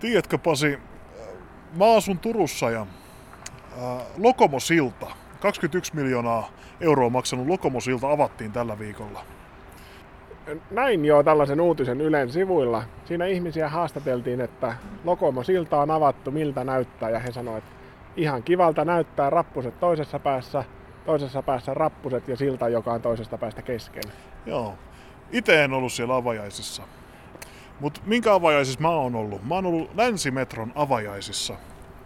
Tiedätkö Pasi, mä asun Turussa ja äh, Lokomosilta, 21 miljoonaa euroa maksanut Lokomosilta avattiin tällä viikolla. Näin jo tällaisen uutisen Ylen sivuilla. Siinä ihmisiä haastateltiin, että Lokomo silta on avattu, miltä näyttää, ja he sanoivat, että ihan kivalta näyttää rappuset toisessa päässä, toisessa päässä rappuset ja silta, joka on toisesta päästä kesken. Joo. Itse en ollut siellä avajaisissa. Mutta minkä avajaisissa mä oon ollut? Mä oon ollut Länsimetron avajaisissa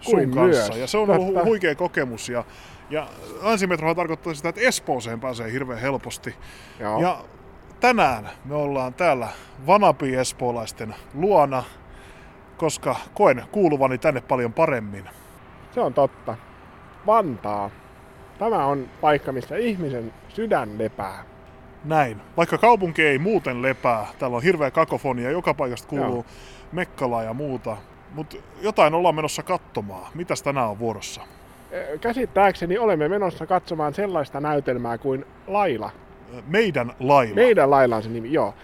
sun Kuin kanssa. myös. Ja se on ollut hu- huikea kokemus. Ja, ja Länsimetrohan tarkoittaa sitä, että Espooseen pääsee hirveän helposti. Joo. Ja tänään me ollaan täällä Vanapi espoolaisten luona, koska koen kuuluvani tänne paljon paremmin. Se on totta. Vantaa. Tämä on paikka, missä ihmisen sydän lepää. Näin. Vaikka kaupunki ei muuten lepää, täällä on hirveä kakofonia, joka paikasta kuuluu Joo. mekkalaa ja muuta. Mutta jotain ollaan menossa katsomaan. Mitäs tänään on vuorossa? Käsittääkseni olemme menossa katsomaan sellaista näytelmää kuin Laila. Meidän lailla. Meidän Laila on se nimi, joo.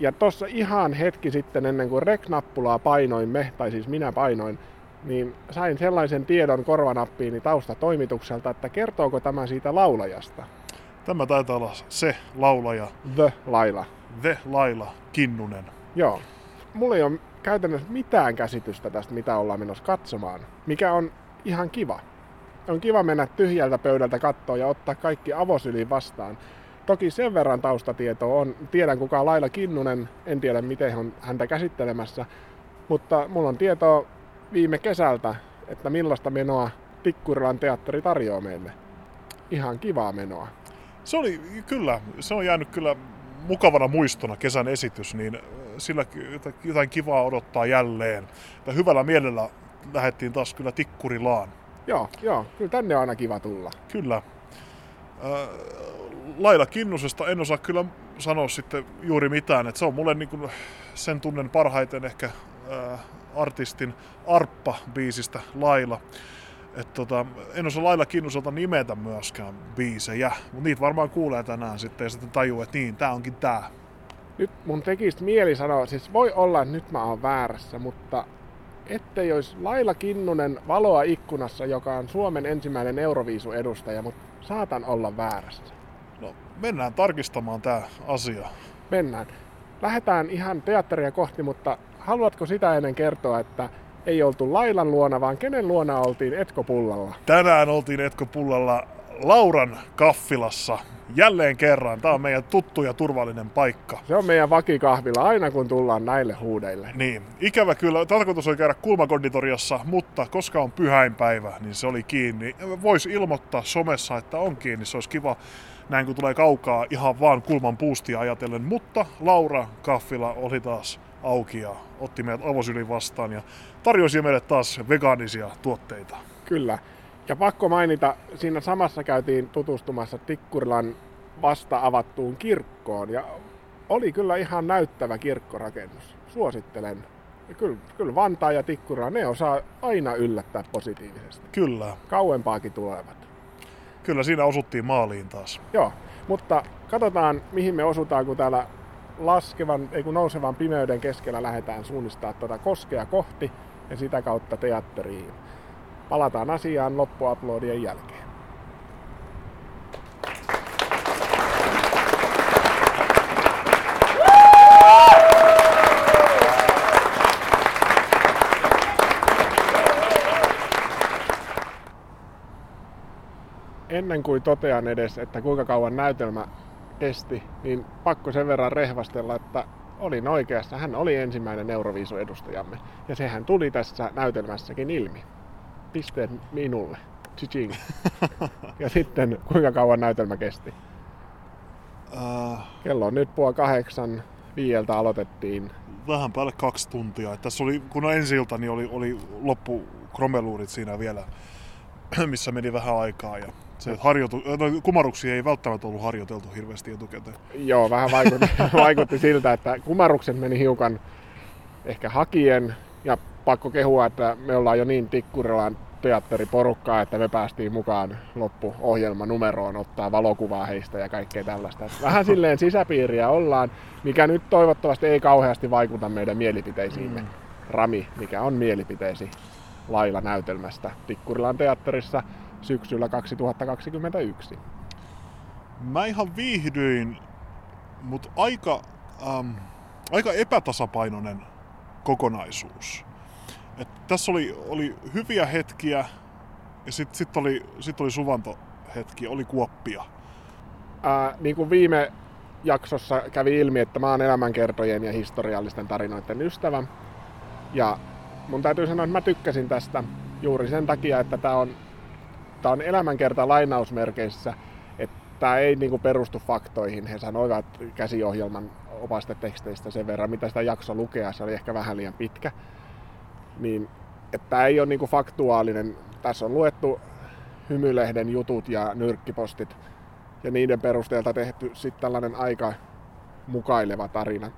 Ja tuossa ihan hetki sitten ennen kuin rek-nappulaa painoimme, tai siis minä painoin, niin sain sellaisen tiedon korvanappiini taustatoimitukselta, että kertooko tämä siitä laulajasta. Tämä taitaa olla se laulaja, The Laila. The Laila Kinnunen. Joo. Mulla ei ole käytännössä mitään käsitystä tästä, mitä ollaan menossa katsomaan, mikä on ihan kiva. On kiva mennä tyhjältä pöydältä kattoon ja ottaa kaikki avosyliin vastaan. Toki sen verran taustatietoa on, tiedän kuka on Laila Kinnunen, en tiedä miten on häntä käsittelemässä, mutta mulla on tietoa viime kesältä, että millaista menoa Tikkurilan teatteri tarjoaa meille. Ihan kivaa menoa. Se oli kyllä, se on jäänyt kyllä mukavana muistona kesän esitys, niin sillä jotain- kivaa odottaa jälleen. Ja hyvällä mielellä lähdettiin taas kyllä Tikkurilaan. Joo, joo, kyllä tänne on aina kiva tulla. Kyllä. Laila Kinnusesta en osaa kyllä sanoa sitten juuri mitään. Et se on mulle niin kuin, sen tunnen parhaiten ehkä artistin Arppa-biisistä Laila. Et tota, en osaa Laila Kinnuselta nimetä myöskään biisejä, mutta niitä varmaan kuulee tänään sitten ja sitten tajuu, että niin, tää onkin tää. Nyt mun tekisi mieli sanoa, siis voi olla, että nyt mä oon väärässä, mutta ettei olisi Laila Kinnunen valoa ikkunassa, joka on Suomen ensimmäinen Euroviisu-edustaja, mutta saatan olla väärässä. No, mennään tarkistamaan tää asia. Mennään. Lähdetään ihan teatteria kohti, mutta haluatko sitä ennen kertoa, että ei oltu Lailan luona, vaan kenen luona oltiin Etko Pullalla? Tänään oltiin Etko Pullalla Lauran kaffilassa. Jälleen kerran. Tää on meidän tuttu ja turvallinen paikka. Se on meidän vakikahvila aina kun tullaan näille huudeille. Niin, ikävä kyllä. Tarkoitus oli käydä kulmakonditoriassa, mutta koska on pyhäinpäivä, niin se oli kiinni. Voisi ilmoittaa somessa, että on kiinni. Se olisi kiva näin kun tulee kaukaa ihan vaan kulman puustia ajatellen. Mutta Laura Kaffila oli taas auki ja otti meidät avosylin vastaan ja tarjosi meille taas vegaanisia tuotteita. Kyllä. Ja pakko mainita, siinä samassa käytiin tutustumassa Tikkurilan vasta avattuun kirkkoon ja oli kyllä ihan näyttävä kirkkorakennus. Suosittelen. Ja kyllä, kyllä Vantaa ja Tikkurila, ne osaa aina yllättää positiivisesti. Kyllä, Kauempaakin tulevat. kyllä siinä osuttiin maaliin taas. Joo, mutta katsotaan mihin me osutaan, kun täällä laskevan, ei kun nousevan pimeyden keskellä lähdetään suunnistaa tuota koskea kohti ja sitä kautta teatteriin. Palataan asiaan loppuaplodien jälkeen. Ennen kuin totean edes, että kuinka kauan näytelmä kesti, niin pakko sen verran rehvastella, että olin oikeassa. Hän oli ensimmäinen Euroviisu-edustajamme. Ja sehän tuli tässä näytelmässäkin ilmi. Pisteet minulle. Chiching. ja sitten kuinka kauan näytelmä kesti. Äh, Kello on nyt puoli kahdeksan. Viieltä aloitettiin. vähän päälle kaksi tuntia. Et tässä oli, kun ensi ilta, niin oli, oli loppu kromeluurit siinä vielä, missä meni vähän aikaa. Ja se harjoitu, no, kumaruksia ei välttämättä ollut harjoiteltu hirveästi etukäteen. Joo, vähän vaikutti, vaikutti siltä, että kumarukset meni hiukan ehkä hakien. Ja pakko kehua, että me ollaan jo niin Tikkurilan teatteriporukkaa, että me päästiin mukaan loppuohjelman numeroon ottaa valokuvaa heistä ja kaikkea tällaista. Vähän silleen sisäpiiriä ollaan, mikä nyt toivottavasti ei kauheasti vaikuta meidän mielipiteisiimme. Mm. Rami, mikä on mielipiteesi lailla näytelmästä Tikkurilan teatterissa syksyllä 2021? Mä ihan viihdyin, mutta aika, ähm, aika epätasapainoinen kokonaisuus. Et tässä oli, oli hyviä hetkiä ja sitten sit oli, sit oli suvantohetkiä, oli kuoppia. Ää, niin kuin viime jaksossa kävi ilmi, että mä oon elämänkertojen ja historiallisten tarinoiden ystävä. Ja mun täytyy sanoa, että mä tykkäsin tästä juuri sen takia, että tämä on, tää on elämänkerta lainausmerkeissä, että tämä ei niinku perustu faktoihin. He sanoivat käsiohjelman opasteteksteistä sen verran, mitä sitä jakso lukea, se oli ehkä vähän liian pitkä. Niin, että tämä ei ole niinku faktuaalinen. Tässä on luettu hymylehden jutut ja nyrkkipostit ja niiden perusteelta tehty sitten tällainen aika mukaileva tarina.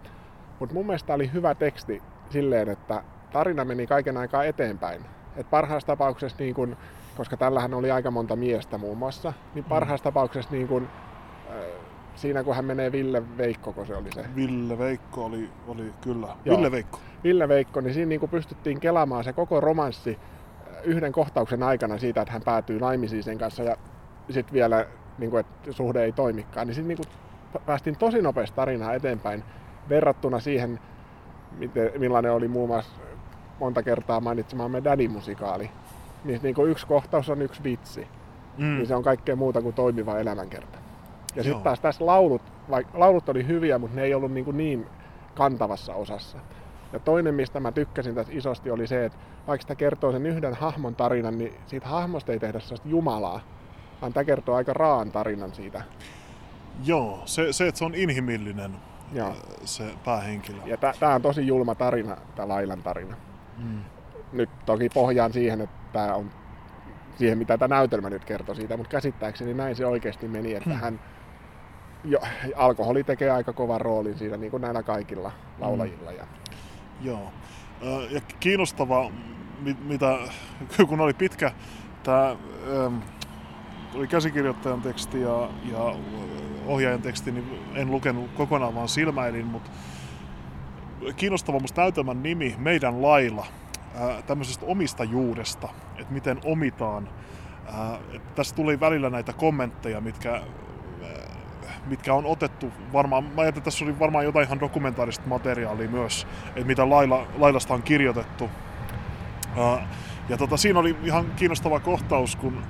Mutta mun mielestä oli hyvä teksti silleen, että tarina meni kaiken aikaa eteenpäin. Et parhaassa tapauksessa, niin kun, koska tällähän oli aika monta miestä muun muassa, niin parhaassa mm. tapauksessa niin kun, äh, siinä kun hän menee Ville Veikko, kun se oli se. Ville Veikko oli, oli kyllä. Joo. Ville Veikko. Ville Veikko, niin siinä niin kun pystyttiin kelaamaan se koko romanssi äh, yhden kohtauksen aikana siitä, että hän päätyy naimisiin sen kanssa ja sitten vielä niin kuin, että suhde ei toimikaan, niin sitten niin päästiin tosi nopeasti tarinaa eteenpäin verrattuna siihen, miten, millainen oli muun muassa monta kertaa mainitsemaamme Daddy-musikaali. Niin, niin kuin yksi kohtaus on yksi vitsi, mm. niin se on kaikkea muuta kuin toimiva elämänkerta. Ja sitten taas tässä laulut, vaikka laulut oli hyviä, mutta ne ei ollut niin, kuin niin kantavassa osassa. Ja toinen, mistä mä tykkäsin tässä isosti, oli se, että vaikka sitä kertoo sen yhden hahmon tarinan, niin siitä hahmosta ei tehdä sellaista jumalaa, vaan tämä kertoo aika raan tarinan siitä. Joo, se, se että se on inhimillinen Joo. Se päähenkilö. Ja tämä on tosi julma tarina, tämä Lailan tarina. Mm. Nyt toki pohjaan siihen, että tämä on siihen, mitä tämä näytelmä nyt kertoo siitä, mutta käsittääkseni näin se oikeasti meni, että hmm. hän jo, alkoholi tekee aika kovan roolin siinä, niin kuin näillä kaikilla laulajilla. Hmm. Ja... Joo. Ja kiinnostava, mitä, kun oli pitkä tämä oli käsikirjoittajan teksti ja, ja ohjaajan teksti, niin en lukenut kokonaan vaan silmäilin, mutta kiinnostava musta näytelmän nimi, Meidän lailla, ää, tämmöisestä omistajuudesta, että miten omitaan. Ää, tässä tuli välillä näitä kommentteja, mitkä, mitkä on otettu varmaan, mä ajattelin, että tässä oli varmaan jotain ihan dokumentaarista materiaalia myös, että mitä lailla, lailasta on kirjoitettu. Ää, ja tota, siinä oli ihan kiinnostava kohtaus, kun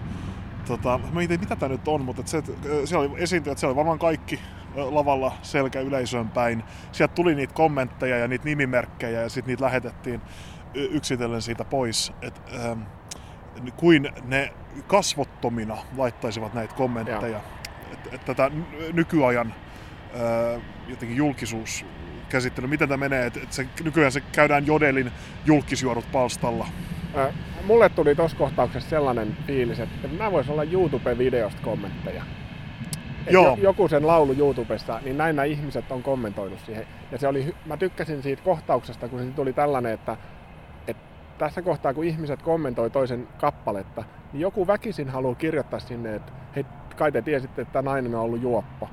tota, mä en tiedä mitä tämä nyt on, mutta se, siellä oli esiintyjät, siellä oli varmaan kaikki lavalla selkä yleisöön päin. Sieltä tuli niitä kommentteja ja niitä nimimerkkejä ja sitten niitä lähetettiin yksitellen siitä pois. Et, ähm, kuin ne kasvottomina laittaisivat näitä kommentteja. Että et tätä nykyajan äh, jotenkin julkisuus käsittely, miten tämä menee, että et se, nykyään se käydään jodelin julkisjuorut palstalla. Äh, mulle tuli tuossa kohtauksessa sellainen fiilis, että nämä voisi olla YouTube-videosta kommentteja. Joo. joku sen laulu YouTubessa, niin näin nämä ihmiset on kommentoinut siihen. Ja se oli, mä tykkäsin siitä kohtauksesta, kun se tuli tällainen, että, että tässä kohtaa, kun ihmiset kommentoi toisen kappaletta, niin joku väkisin haluaa kirjoittaa sinne, että hei, kai te tiesitte, että nainen on ollut juoppo.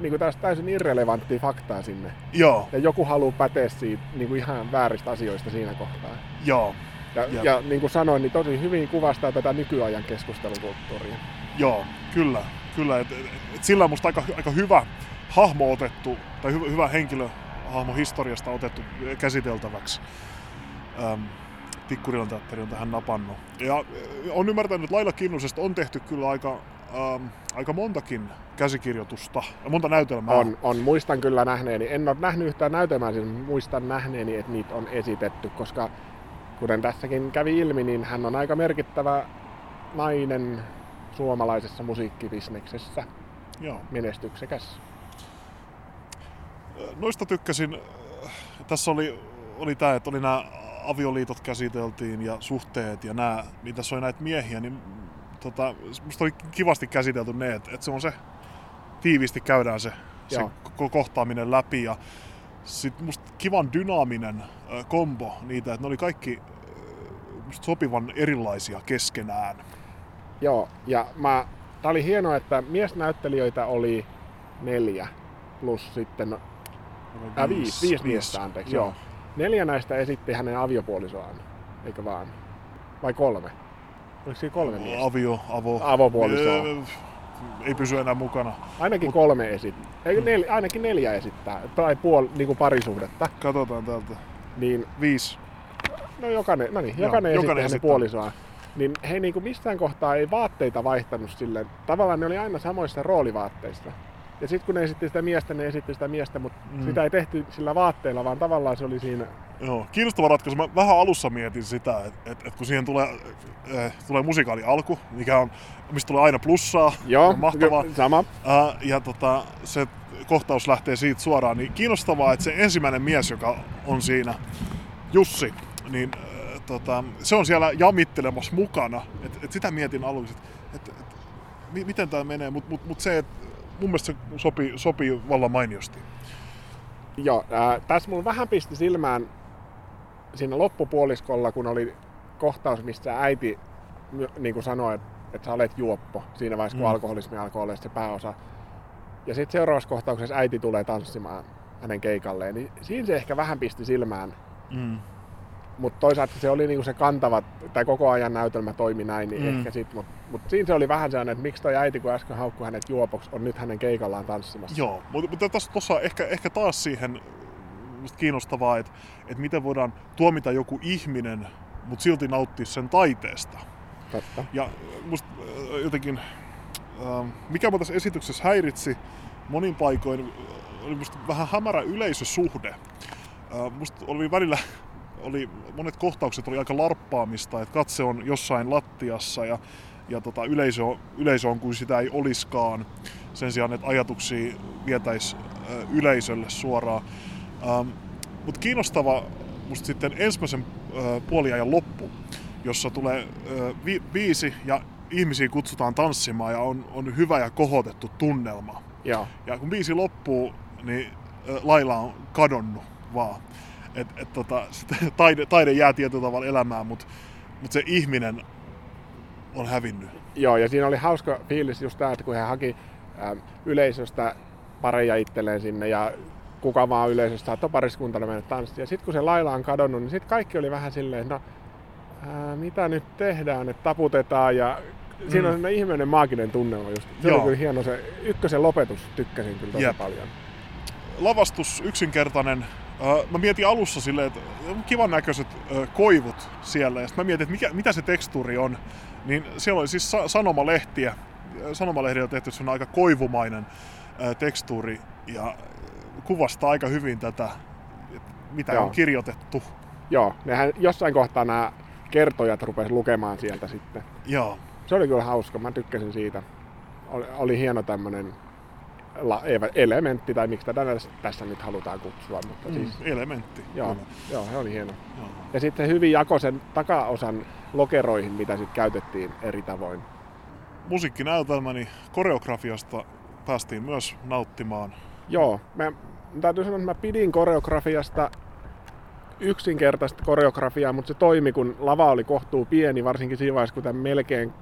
Niin kuin tästä täysin irrelevanttia faktaa sinne. Joo. Ja joku haluaa päteä siitä niin kuin ihan vääristä asioista siinä kohtaa. Joo. Ja, ja. ja niin kuin sanoin, niin tosi hyvin kuvastaa tätä nykyajan keskustelukulttuuria. Joo, kyllä. kyllä. Et, et sillä on musta aika, aika hyvä hahmo otettu, tai hyvä, hyvä henkilöhahmo historiasta otettu käsiteltäväksi. Ähm, Tikkurilan teatteri on tähän napannut. Ja on ymmärtänyt, että Laila Kinnusesta on tehty kyllä aika, ähm, aika montakin käsikirjoitusta ja monta näytelmää. On, on, muistan kyllä nähneeni. En ole nähnyt yhtään näytelmää, siis muistan nähneeni, että niitä on esitetty, koska kuten tässäkin kävi ilmi, niin hän on aika merkittävä nainen suomalaisessa musiikkibisneksessä. Joo. Menestyksekäs. Noista tykkäsin. Tässä oli, oli tämä, että oli nämä avioliitot käsiteltiin ja suhteet ja nämä, niin tässä oli näitä miehiä, niin tota, musta oli kivasti käsitelty ne, että, että se on se, tiiviisti käydään se, se kohtaaminen läpi ja sitten musta kivan dynaaminen kombo niitä, että ne oli kaikki sopivan erilaisia keskenään. Joo, ja mä, tää oli hienoa, että miesnäyttelijöitä oli neljä plus sitten Ää, viisi, viisi, viisi miestä, anteeksi, joo. joo. Neljä näistä esitti hänen aviopuolisoaan, eikö vaan? Vai kolme? Oliko siinä kolme miestä? Avio, avo. Avopuolisoa. Ei pysy enää mukana. Ainakin kolme esittää. Ei, nel, ainakin neljä esittää. Tai puoli niin kuin parisuhdetta. Katsotaan täältä. Niin, Viisi. no jokainen, no niin, Joo, jokainen esitti jokainen esittää. puolisoaan. Niin he niin kuin missään kohtaa ei vaatteita vaihtanut silleen. Tavallaan ne oli aina samoissa roolivaatteissa. Ja sitten kun ne esitti sitä miestä, ne esitti sitä miestä, mutta Mm. sitä ei tehty sillä vaatteilla, vaan tavallaan se oli siinä Joo, kiinnostava ratkaisu. Mä vähän alussa mietin sitä, että et, et kun siihen tulee, äh, tulee musikaali alku, mikä on, mistä tulee aina plussaa, Joo, on mahtavaa. ky- sama. Äh, ja tota, se kohtaus lähtee siitä suoraan, niin kiinnostavaa, että se ensimmäinen mies, joka on siinä, Jussi, niin äh, tota, se on siellä jamittelemassa mukana. Et, et sitä mietin aluksi, että et, et, mi- miten tämä menee, mutta mut, mut se, että mun mielestä se sopii, sopii vallan mainiosti. Joo, ää, tässä mulla vähän pisti silmään siinä loppupuoliskolla, kun oli kohtaus, missä äiti niin kuin sanoi, että, että sä olet juoppo siinä vaiheessa, kun Mm. mm. alkoholismi alkoi olla se pääosa. Ja sitten seuraavassa kohtauksessa äiti tulee tanssimaan hänen keikalleen, niin siinä se ehkä vähän pisti silmään. Mm. Mutta toisaalta se oli niinku se kantava, tai koko ajan näytelmä toimi näin, niin Mm. ehkä sit, mutta mut siinä se oli vähän sellainen, että miksi toi äiti, kun äsken haukkui hänet juopoksi, on nyt hänen keikallaan tanssimassa. Joo, mutta, mutta tässä tuossa ehkä, ehkä taas siihen kiinnostavaa, että, että miten voidaan tuomita joku ihminen, mutta silti nauttia sen taiteesta. Totta. Ja musta äh, jotenkin, äh, mikä mua tässä esityksessä häiritsi monin paikoin, oli musta vähän hämärä yleisösuhde. Äh, Musta oli välillä, oli, monet kohtaukset oli aika larppaamista, että katse on jossain lattiassa ja, ja tota, yleisö, on- yleisö on kuin sitä ei oliskaan. Sen sijaan, että ajatuksia vietäisi yleisölle suoraan. Ähm, Mutta kiinnostava musta sitten ensimmäisen äh, puoliajan loppu, jossa tulee äh, vi- biisi ja ihmisiä kutsutaan tanssimaan ja on, on hyvä ja kohotettu tunnelma. Joo. Ja kun biisi loppuu, niin äh, Laila on kadonnut vaan. Et, et tota, taide, taide jää tietyllä tavalla elämään, mutta mut se ihminen on hävinnyt. Joo, ja siinä oli hauska fiilis just tämä, että kun hän haki ä, yleisöstä pareja itselleen sinne ja kuka vaan yleisöstä saattoi pariskuntana mennä tanssiin. Ja sitten kun se laila on kadonnut, niin sitten kaikki oli vähän silleen, no ää, mitä nyt tehdään, että taputetaan ja siinä Mm. on sellainen ihmeinen maaginen tunnelma just. Se Joo. oli kyllä hieno se ykkösen lopetus, tykkäsin kyllä tosi Jep. paljon. lavastus yksinkertainen. Mä mietin alussa silleen, että on kivan näköiset koivut siellä. Ja sitten mä mietin, että mikä, mitä se tekstuuri on. Niin siellä oli siis sa- sanomalehtiä. Sanomalehdillä on tehty sellainen aika koivumainen tekstuuri. Ja kuvastaa aika hyvin tätä, että mitä Joo. on kirjoitettu. Joo, nehän jossain kohtaa nämä kertojat rupes lukemaan sieltä sitten. Joo. Se oli kyllä hauska, mä tykkäsin siitä. Oli, oli hieno tämmönen la, elementti, tai miksi tätä tässä- nyt halutaan kutsua, mutta Mm, siis elementti. joo, Kyllä. joo, se oli hieno. Joo. Ja sitten se hyvin jakoi sen takaosan lokeroihin, mitä sitten käytettiin eri tavoin. Musiikkinäytelmäni koreografiasta päästiin myös nauttimaan. Joo, mä, täytyy sanoa, että mä pidin koreografiasta yksinkertaista koreografiaa, mutta se toimi, kun lava oli kohtuu pieni, varsinkin siinä vaiheessa, kun tämän melkein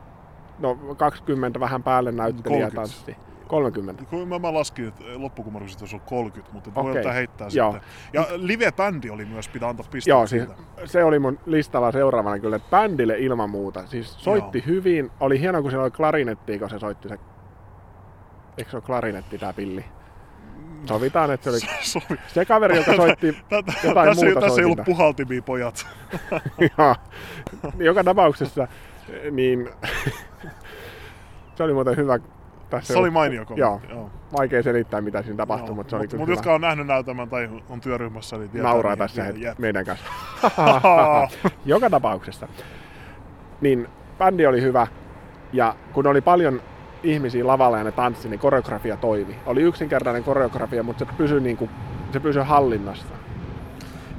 no 20 vähän päälle näyttelijä 30. tanssi. 30. Kun mä, mä laskin, että loppukumarus olisi ollut 30, mutta okay. voi ottaa heittää Joo. sitten. Ja live-bändi oli myös, pitää antaa pisteet Joo, siis, se oli mun listalla seuraavana kyllä, että bändille ilman muuta. Siis soitti Joo. hyvin, oli hieno kun siellä oli klarinetti, kun se soitti se... Eikö se ole klarinetti tää pilli? Sovitaan, että se oli Sovi. se kaveri, joka soitti Tätä, jotain tässä, ei- muuta tässä ei ollut puhaltimia, pojat. Joka tapauksessa, niin se oli muuten hyvä. Tässä Se oli mainio Joo, kommentti. Joo. vaikea selittää mitä siinä tapahtui, Joo. mutta se oli Mut, kyllä mut hyvä. jotka on nähnyt näytelmän tai on työryhmässä, niin tietää. Nauraa niin, tässä niin, jep. meidän kanssa. Joka tapauksessa. Niin bändi oli hyvä ja kun oli paljon ihmisiä lavalla ja ne tanssi, niin koreografia toimi. Oli yksinkertainen koreografia, mutta se pysyi, niin kuin, se pysyi hallinnassa.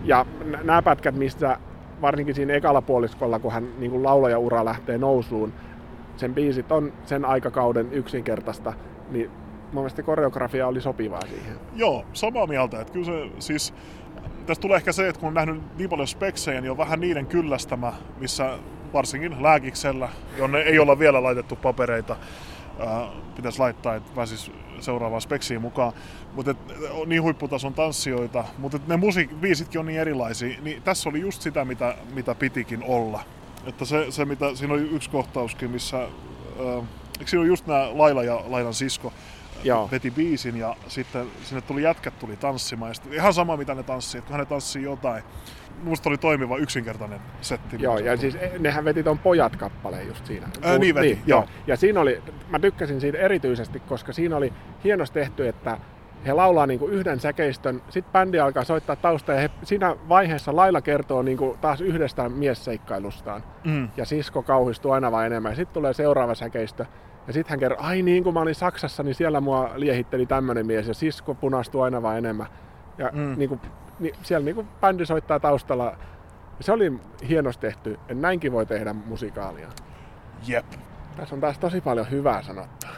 Ja n- nämä pätkät, missä varsinkin siinä ekalla puoliskolla, kun hän niin kuin laulajaura lähtee nousuun, sen biisit on sen aikakauden yksinkertaista, niin mun mielestä koreografia oli sopivaa siihen. Joo, samaa mieltä. Että kyllä se siis... Tästä tulee ehkä se, että kun on nähnyt niin paljon speksejä, niin on vähän niiden kyllästämä, missä varsinkin lääkiksellä, jonne ei olla vielä laitettu papereita, pitäisi laittaa, että pääsis seuraavaan speksiin mukaan. Mutta niin huipputason tanssijoita, mutta ne musiikkiviisitkin on niin erilaisia. Niin tässä oli just sitä, mitä, mitä pitikin olla. Että se, se mitä, siinä oli yksi kohtauskin, missä... Äh, eikö siinä oli just nämä Laila ja Lailan sisko, Joo. veti biisin ja sitten sinne tuli jätkät tuli tanssimaan. Ja sitten ihan sama mitä ne tanssii, että kun ne tanssii jotain. Musta oli toimiva yksinkertainen setti. Joo, ja siis eh, nehän veti ton Pojat-kappaleen just siinä. Ää, niin veti, niin, joo. joo. Ja siinä oli, mä tykkäsin siitä erityisesti, koska siinä oli hienosti tehty, että he laulaa niin kuin yhden säkeistön, sitten bändi alkaa soittaa taustaa ja he, siinä vaiheessa Laila kertoo niin kuin taas yhdestä miesseikkailustaan. Mm. Ja sisko kauhistuu aina vain enemmän. Ja sitten tulee seuraava säkeistö ja sitten hän kertoo, ai niin kun mä olin Saksassa, niin siellä mua liehitteli tämmöinen mies ja sisko punastui aina vain enemmän. Ja mm. niin kuin, niin siellä niin kuin bändi soittaa taustalla. Se oli hienosti tehty, että näinkin voi tehdä musikaalia. Jep. Tässä on taas tosi paljon hyvää sanottua.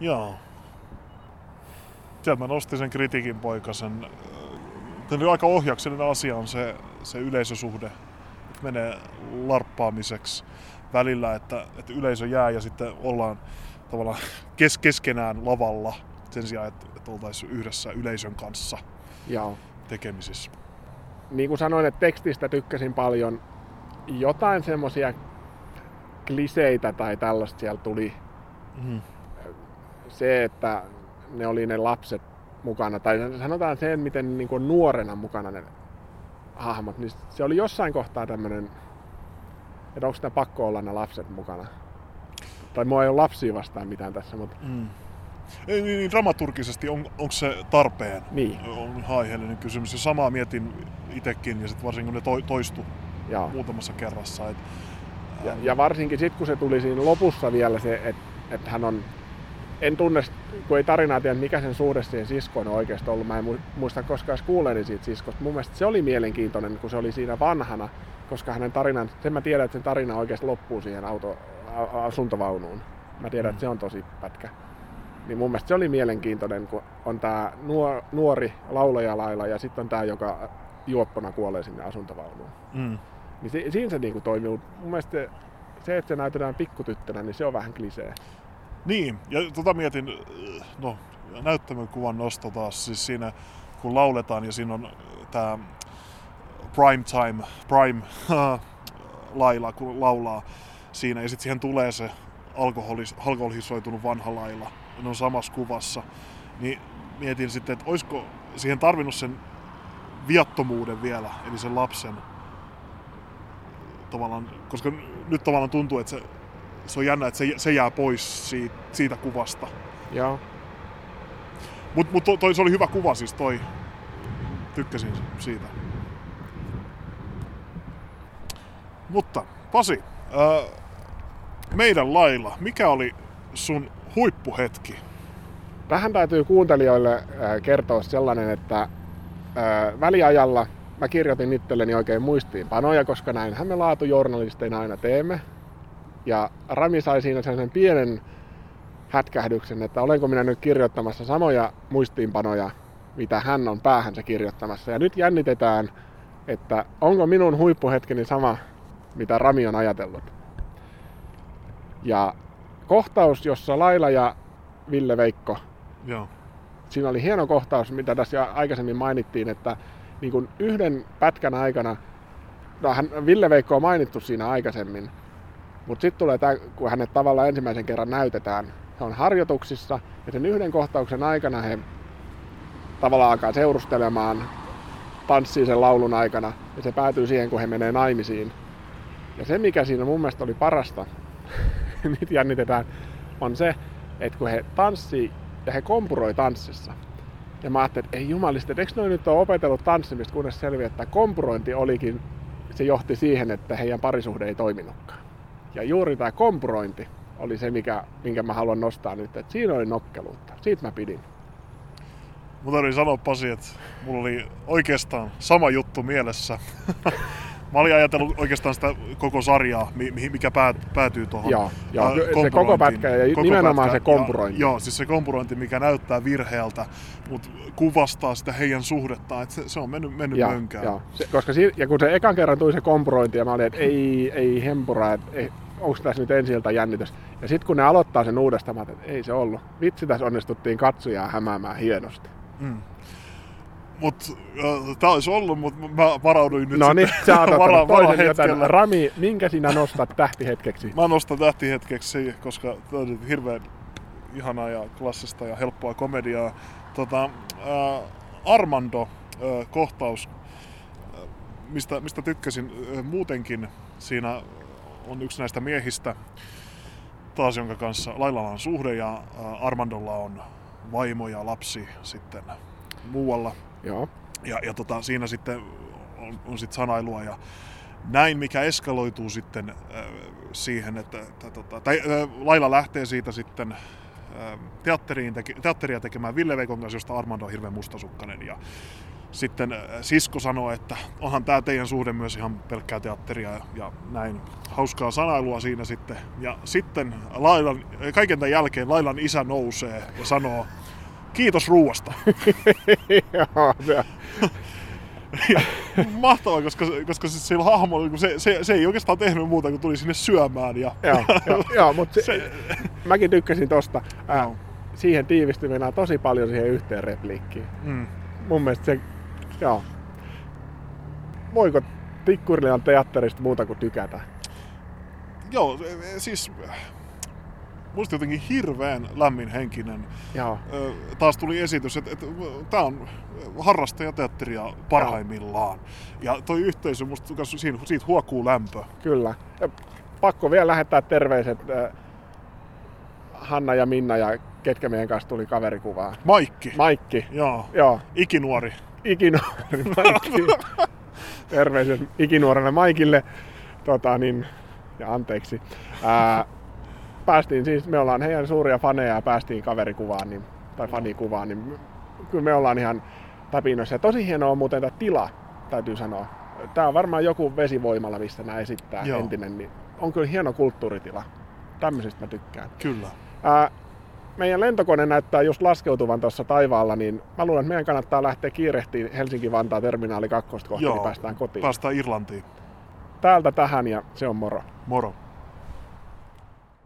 Joo. Sieltä mä nostin sen kritiikin poikasen. Tämä aika ohjaksellinen asia on se, se yleisösuhde. Menee larppaamiseksi välillä, että, että yleisö jää ja sitten ollaan tavallaan kes, keskenään lavalla sen sijaan, että, että oltaisiin yhdessä yleisön kanssa Joo. tekemisissä. Niin kuin sanoin, että tekstistä tykkäsin paljon. Jotain semmoisia kliseitä tai tällaista siellä tuli. Mm. Se, että ne oli ne lapset mukana, tai sanotaan sen, miten niin kuin nuorena mukana ne hahmot, niin se oli jossain kohtaa tämmöinen että onko sitä pakko olla ne lapset mukana. Tai mua ei ole lapsia vastaan mitään tässä, mutta... Mm. Ei, niin, niin, dramaturgisesti on, onko se tarpeen? Niin. On aiheellinen kysymys. Ja samaa mietin itsekin, ja sitten varsinkin kun ne to, toistu Jaa. muutamassa kerrassa. Et, ja, ja varsinkin sitten, kun se tuli siinä lopussa vielä se, että et hän on... En tunne, kun ei tarinaa tiedä, mikä sen suhde siihen siskoon on oikeasti ollut. Mä en muista koskaan kuuleeni siitä siskosta. Mun mielestä se oli mielenkiintoinen, kun se oli siinä vanhana koska hänen tarinan, sen mä tiedän, että sen tarina oikeasti loppuu siihen auto, asuntovaunuun. Mä tiedän, mm. että se on tosi pätkä. Niin mun mielestä se oli mielenkiintoinen, kun on tämä nuori laulajalailla ja sitten on tämä, joka juoppona kuolee sinne asuntovaunuun. Mm. Niin se, siinä se niinku toimii. Mun mielestä se, se, että se näytetään pikkutyttönä, niin se on vähän klisee. Niin, ja tota mietin, no näyttämökuvan nosto taas, siis siinä kun lauletaan ja siinä on tämä prime time, prime lailla, kun laulaa siinä. Ja sitten siihen tulee se alkoholis, alkoholisoitunut vanha lailla. Ne on samassa kuvassa. Niin mietin sitten, että olisiko siihen tarvinnut sen viattomuuden vielä, eli sen lapsen tavallaan, koska nyt tavallaan tuntuu, että se, se on jännä, että se, se jää pois siitä, siitä kuvasta. Joo. Mutta mut toi, se oli hyvä kuva siis toi. Tykkäsin siitä. Mutta Pasi, äh, meidän lailla, mikä oli sun huippuhetki? Tähän täytyy kuuntelijoille äh, kertoa sellainen, että äh, väliajalla mä kirjoitin itselleni oikein muistiinpanoja, koska näinhän me laatujournalisteina aina teemme. Ja Rami sai siinä sen pienen hätkähdyksen, että olenko minä nyt kirjoittamassa samoja muistiinpanoja, mitä hän on päähänsä kirjoittamassa. Ja nyt jännitetään, että onko minun huippuhetkeni sama mitä Rami on ajatellut. Ja kohtaus, jossa Laila ja Ville Veikko, Joo. siinä oli hieno kohtaus, mitä tässä aikaisemmin mainittiin, että niin kuin yhden pätkän aikana, no hän, Ville Veikko on mainittu siinä aikaisemmin, mutta sitten tulee tämä, kun hänet tavallaan ensimmäisen kerran näytetään, he on harjoituksissa ja sen yhden kohtauksen aikana he tavallaan alkaa seurustelemaan, tanssii sen laulun aikana ja se päätyy siihen, kun he menee naimisiin ja se, mikä siinä mun mielestä oli parasta, nyt jännitetään, on se, että kun he tanssii ja he kompuroi tanssissa. Ja mä ajattelin, että ei jumalista, eikö noin nyt ole opetellut tanssimista, kunnes selviää, että kompurointi olikin, se johti siihen, että heidän parisuhde ei toiminutkaan. Ja juuri tämä kompurointi oli se, mikä, minkä mä haluan nostaa nyt, että siinä oli nokkeluutta. Siitä mä pidin. Mutta oli sanoa Pasi, että mulla oli oikeastaan sama juttu mielessä. Mä olin ajatellut oikeastaan sitä koko sarjaa, mikä päätyy tuohon Joo, joo se koko pätkä ja koko nimenomaan pätkä, se kompurointi. Ja, joo, siis se kompurointi, mikä näyttää virheeltä, mutta kuvastaa sitä heidän suhdettaan, että se, se on mennyt, mennyt joo, mönkään. Joo. Se, koska si- ja kun se ekan kerran tuli se kompurointi ja mä olin, että ei, ei hempura, että ei, onko tässä nyt ensi jännitys. Ja sitten kun ne aloittaa sen uudestaan, mä että ei se ollut. Vitsi, tässä onnistuttiin katsojaa hämäämään hienosti. Mm. Mutta äh, tämä olisi ollut, mutta mä varauduin nyt No niin, sä oot vara, toisen joten. Rami, minkä sinä nostat tähtihetkeksi? Mä nostan tähtihetkeksi, koska tämä on hirveän ihanaa ja klassista ja helppoa komediaa. Tota, äh, Armando-kohtaus, äh, mistä, mistä tykkäsin äh, muutenkin, siinä on yksi näistä miehistä, taas jonka kanssa Lailalla on suhde ja äh, Armandolla on vaimo ja lapsi sitten muualla. Joo. Ja, ja tota, siinä sitten on, on sit sanailua ja näin, mikä eskaloituu sitten äh, siihen, että, että tota, tai äh, Laila lähtee siitä sitten äh, teatteriin teke, teatteria tekemään Ville Veikon kanssa, josta Armando on hirveän mustasukkainen. Ja sitten äh, sisko sanoo, että onhan tämä teidän suhde myös ihan pelkkää teatteria ja, ja näin. Hauskaa sanailua siinä sitten. Ja sitten Lailan, kaiken tämän jälkeen Lailan isä nousee ja sanoo, kiitos ruuasta. Mahtavaa, koska, koska siis sillä hahmolla niin se, se, se, ei oikeastaan tehnyt muuta kuin tuli sinne syömään. Ja, joo, joo, joo, mutta se, se, mäkin tykkäsin tosta. Äh, siihen tiivistyi tosi paljon siihen yhteen repliikkiin. Mm. Mun mielestä se, joo. Voiko Tikkurilian teatterista muuta kuin tykätä? Joo, siis musta jotenkin hirveän lämminhenkinen. Joo. Taas tuli esitys, että, että tämä on harrastajateatteria parhaimmillaan. Ja toi yhteisö, musta siitä, siitä huokuu lämpö. Kyllä. Ja pakko vielä lähettää terveiset Hanna ja Minna ja ketkä meidän kanssa tuli kaverikuvaa. Maikki. Maikki. Joo. Joo. Ikinuori. Ikinuori Maikki. terveiset ikinuorelle Maikille. Tota, niin, ja anteeksi. Ää, päästiin siis, me ollaan heidän suuria faneja ja päästiin kaverikuvaan, niin, tai fanikuvaan, niin kyllä me ollaan ihan tapinoissa. Ja tosi hienoa on muuten tämä tila, täytyy sanoa. Tämä on varmaan joku vesivoimalla, mistä nämä esittää Joo. entinen, niin on kyllä hieno kulttuuritila. Tämmöisestä mä tykkään. Kyllä. Ää, meidän lentokone näyttää just laskeutuvan tuossa taivaalla, niin mä luulen, että meidän kannattaa lähteä kiirehtiin Helsinki-Vantaa terminaali 2 kohti, niin päästään kotiin. päästään Irlantiin. Täältä tähän ja se on moro. Moro.